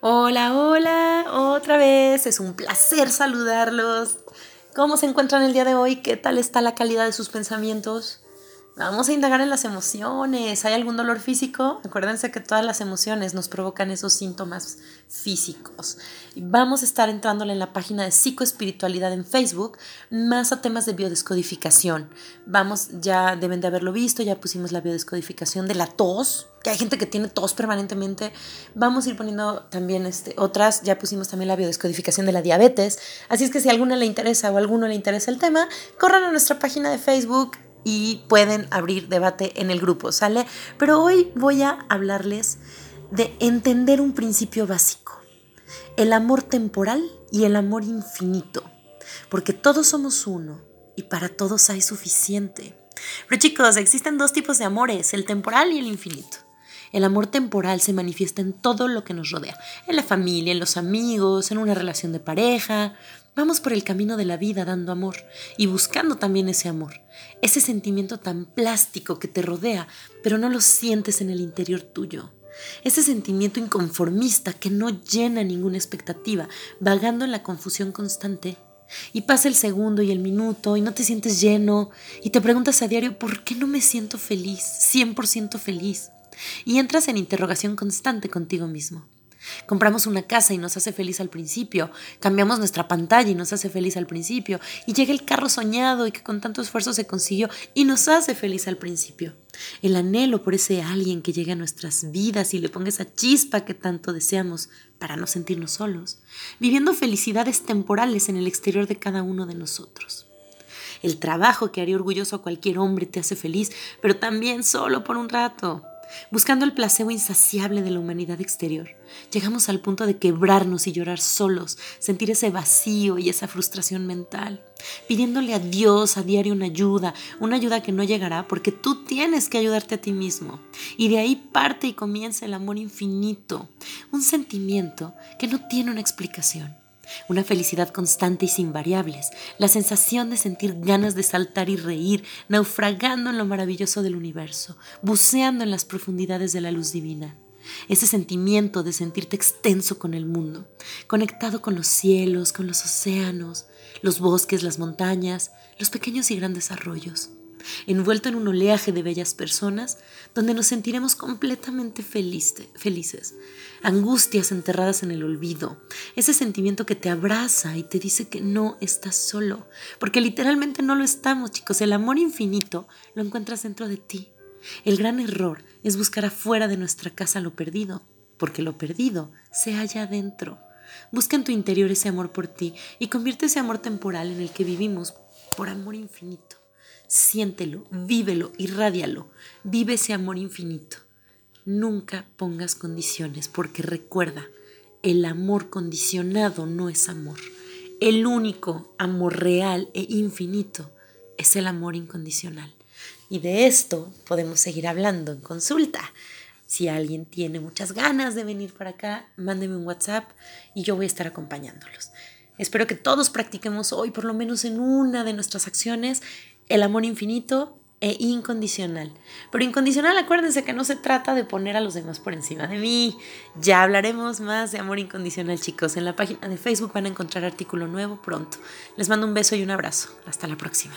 Hola, hola, otra vez. Es un placer saludarlos. ¿Cómo se encuentran el día de hoy? ¿Qué tal está la calidad de sus pensamientos? Vamos a indagar en las emociones. ¿Hay algún dolor físico? Acuérdense que todas las emociones nos provocan esos síntomas físicos. Vamos a estar entrándole en la página de psicoespiritualidad en Facebook, más a temas de biodescodificación. Vamos, ya deben de haberlo visto, ya pusimos la biodescodificación de la tos, que hay gente que tiene tos permanentemente. Vamos a ir poniendo también este, otras, ya pusimos también la biodescodificación de la diabetes. Así es que si a alguna le interesa o alguno le interesa el tema, corran a nuestra página de Facebook, y pueden abrir debate en el grupo, ¿sale? Pero hoy voy a hablarles de entender un principio básico, el amor temporal y el amor infinito, porque todos somos uno y para todos hay suficiente. Pero chicos, existen dos tipos de amores, el temporal y el infinito. El amor temporal se manifiesta en todo lo que nos rodea, en la familia, en los amigos, en una relación de pareja. Vamos por el camino de la vida dando amor y buscando también ese amor, ese sentimiento tan plástico que te rodea, pero no lo sientes en el interior tuyo. Ese sentimiento inconformista que no llena ninguna expectativa, vagando en la confusión constante. Y pasa el segundo y el minuto y no te sientes lleno y te preguntas a diario, ¿por qué no me siento feliz, 100% feliz? Y entras en interrogación constante contigo mismo. Compramos una casa y nos hace feliz al principio, cambiamos nuestra pantalla y nos hace feliz al principio, y llega el carro soñado y que con tanto esfuerzo se consiguió y nos hace feliz al principio. El anhelo por ese alguien que llegue a nuestras vidas y le ponga esa chispa que tanto deseamos para no sentirnos solos, viviendo felicidades temporales en el exterior de cada uno de nosotros. El trabajo que haría orgulloso a cualquier hombre te hace feliz, pero también solo por un rato. Buscando el placebo insaciable de la humanidad exterior, llegamos al punto de quebrarnos y llorar solos, sentir ese vacío y esa frustración mental, pidiéndole a Dios a diario una ayuda, una ayuda que no llegará porque tú tienes que ayudarte a ti mismo. Y de ahí parte y comienza el amor infinito, un sentimiento que no tiene una explicación una felicidad constante y sin variables, la sensación de sentir ganas de saltar y reír, naufragando en lo maravilloso del universo, buceando en las profundidades de la luz divina. Ese sentimiento de sentirte extenso con el mundo, conectado con los cielos, con los océanos, los bosques, las montañas, los pequeños y grandes arroyos envuelto en un oleaje de bellas personas, donde nos sentiremos completamente felices. Angustias enterradas en el olvido, ese sentimiento que te abraza y te dice que no estás solo, porque literalmente no lo estamos, chicos. El amor infinito lo encuentras dentro de ti. El gran error es buscar afuera de nuestra casa lo perdido, porque lo perdido se halla adentro. Busca en tu interior ese amor por ti y convierte ese amor temporal en el que vivimos por amor infinito. Siéntelo, vívelo, irradialo. Vive ese amor infinito. Nunca pongas condiciones porque recuerda, el amor condicionado no es amor. El único amor real e infinito es el amor incondicional. Y de esto podemos seguir hablando en consulta. Si alguien tiene muchas ganas de venir para acá, mándeme un WhatsApp y yo voy a estar acompañándolos. Espero que todos practiquemos hoy, por lo menos en una de nuestras acciones, el amor infinito e incondicional. Pero incondicional, acuérdense que no se trata de poner a los demás por encima de mí. Ya hablaremos más de amor incondicional, chicos. En la página de Facebook van a encontrar artículo nuevo pronto. Les mando un beso y un abrazo. Hasta la próxima.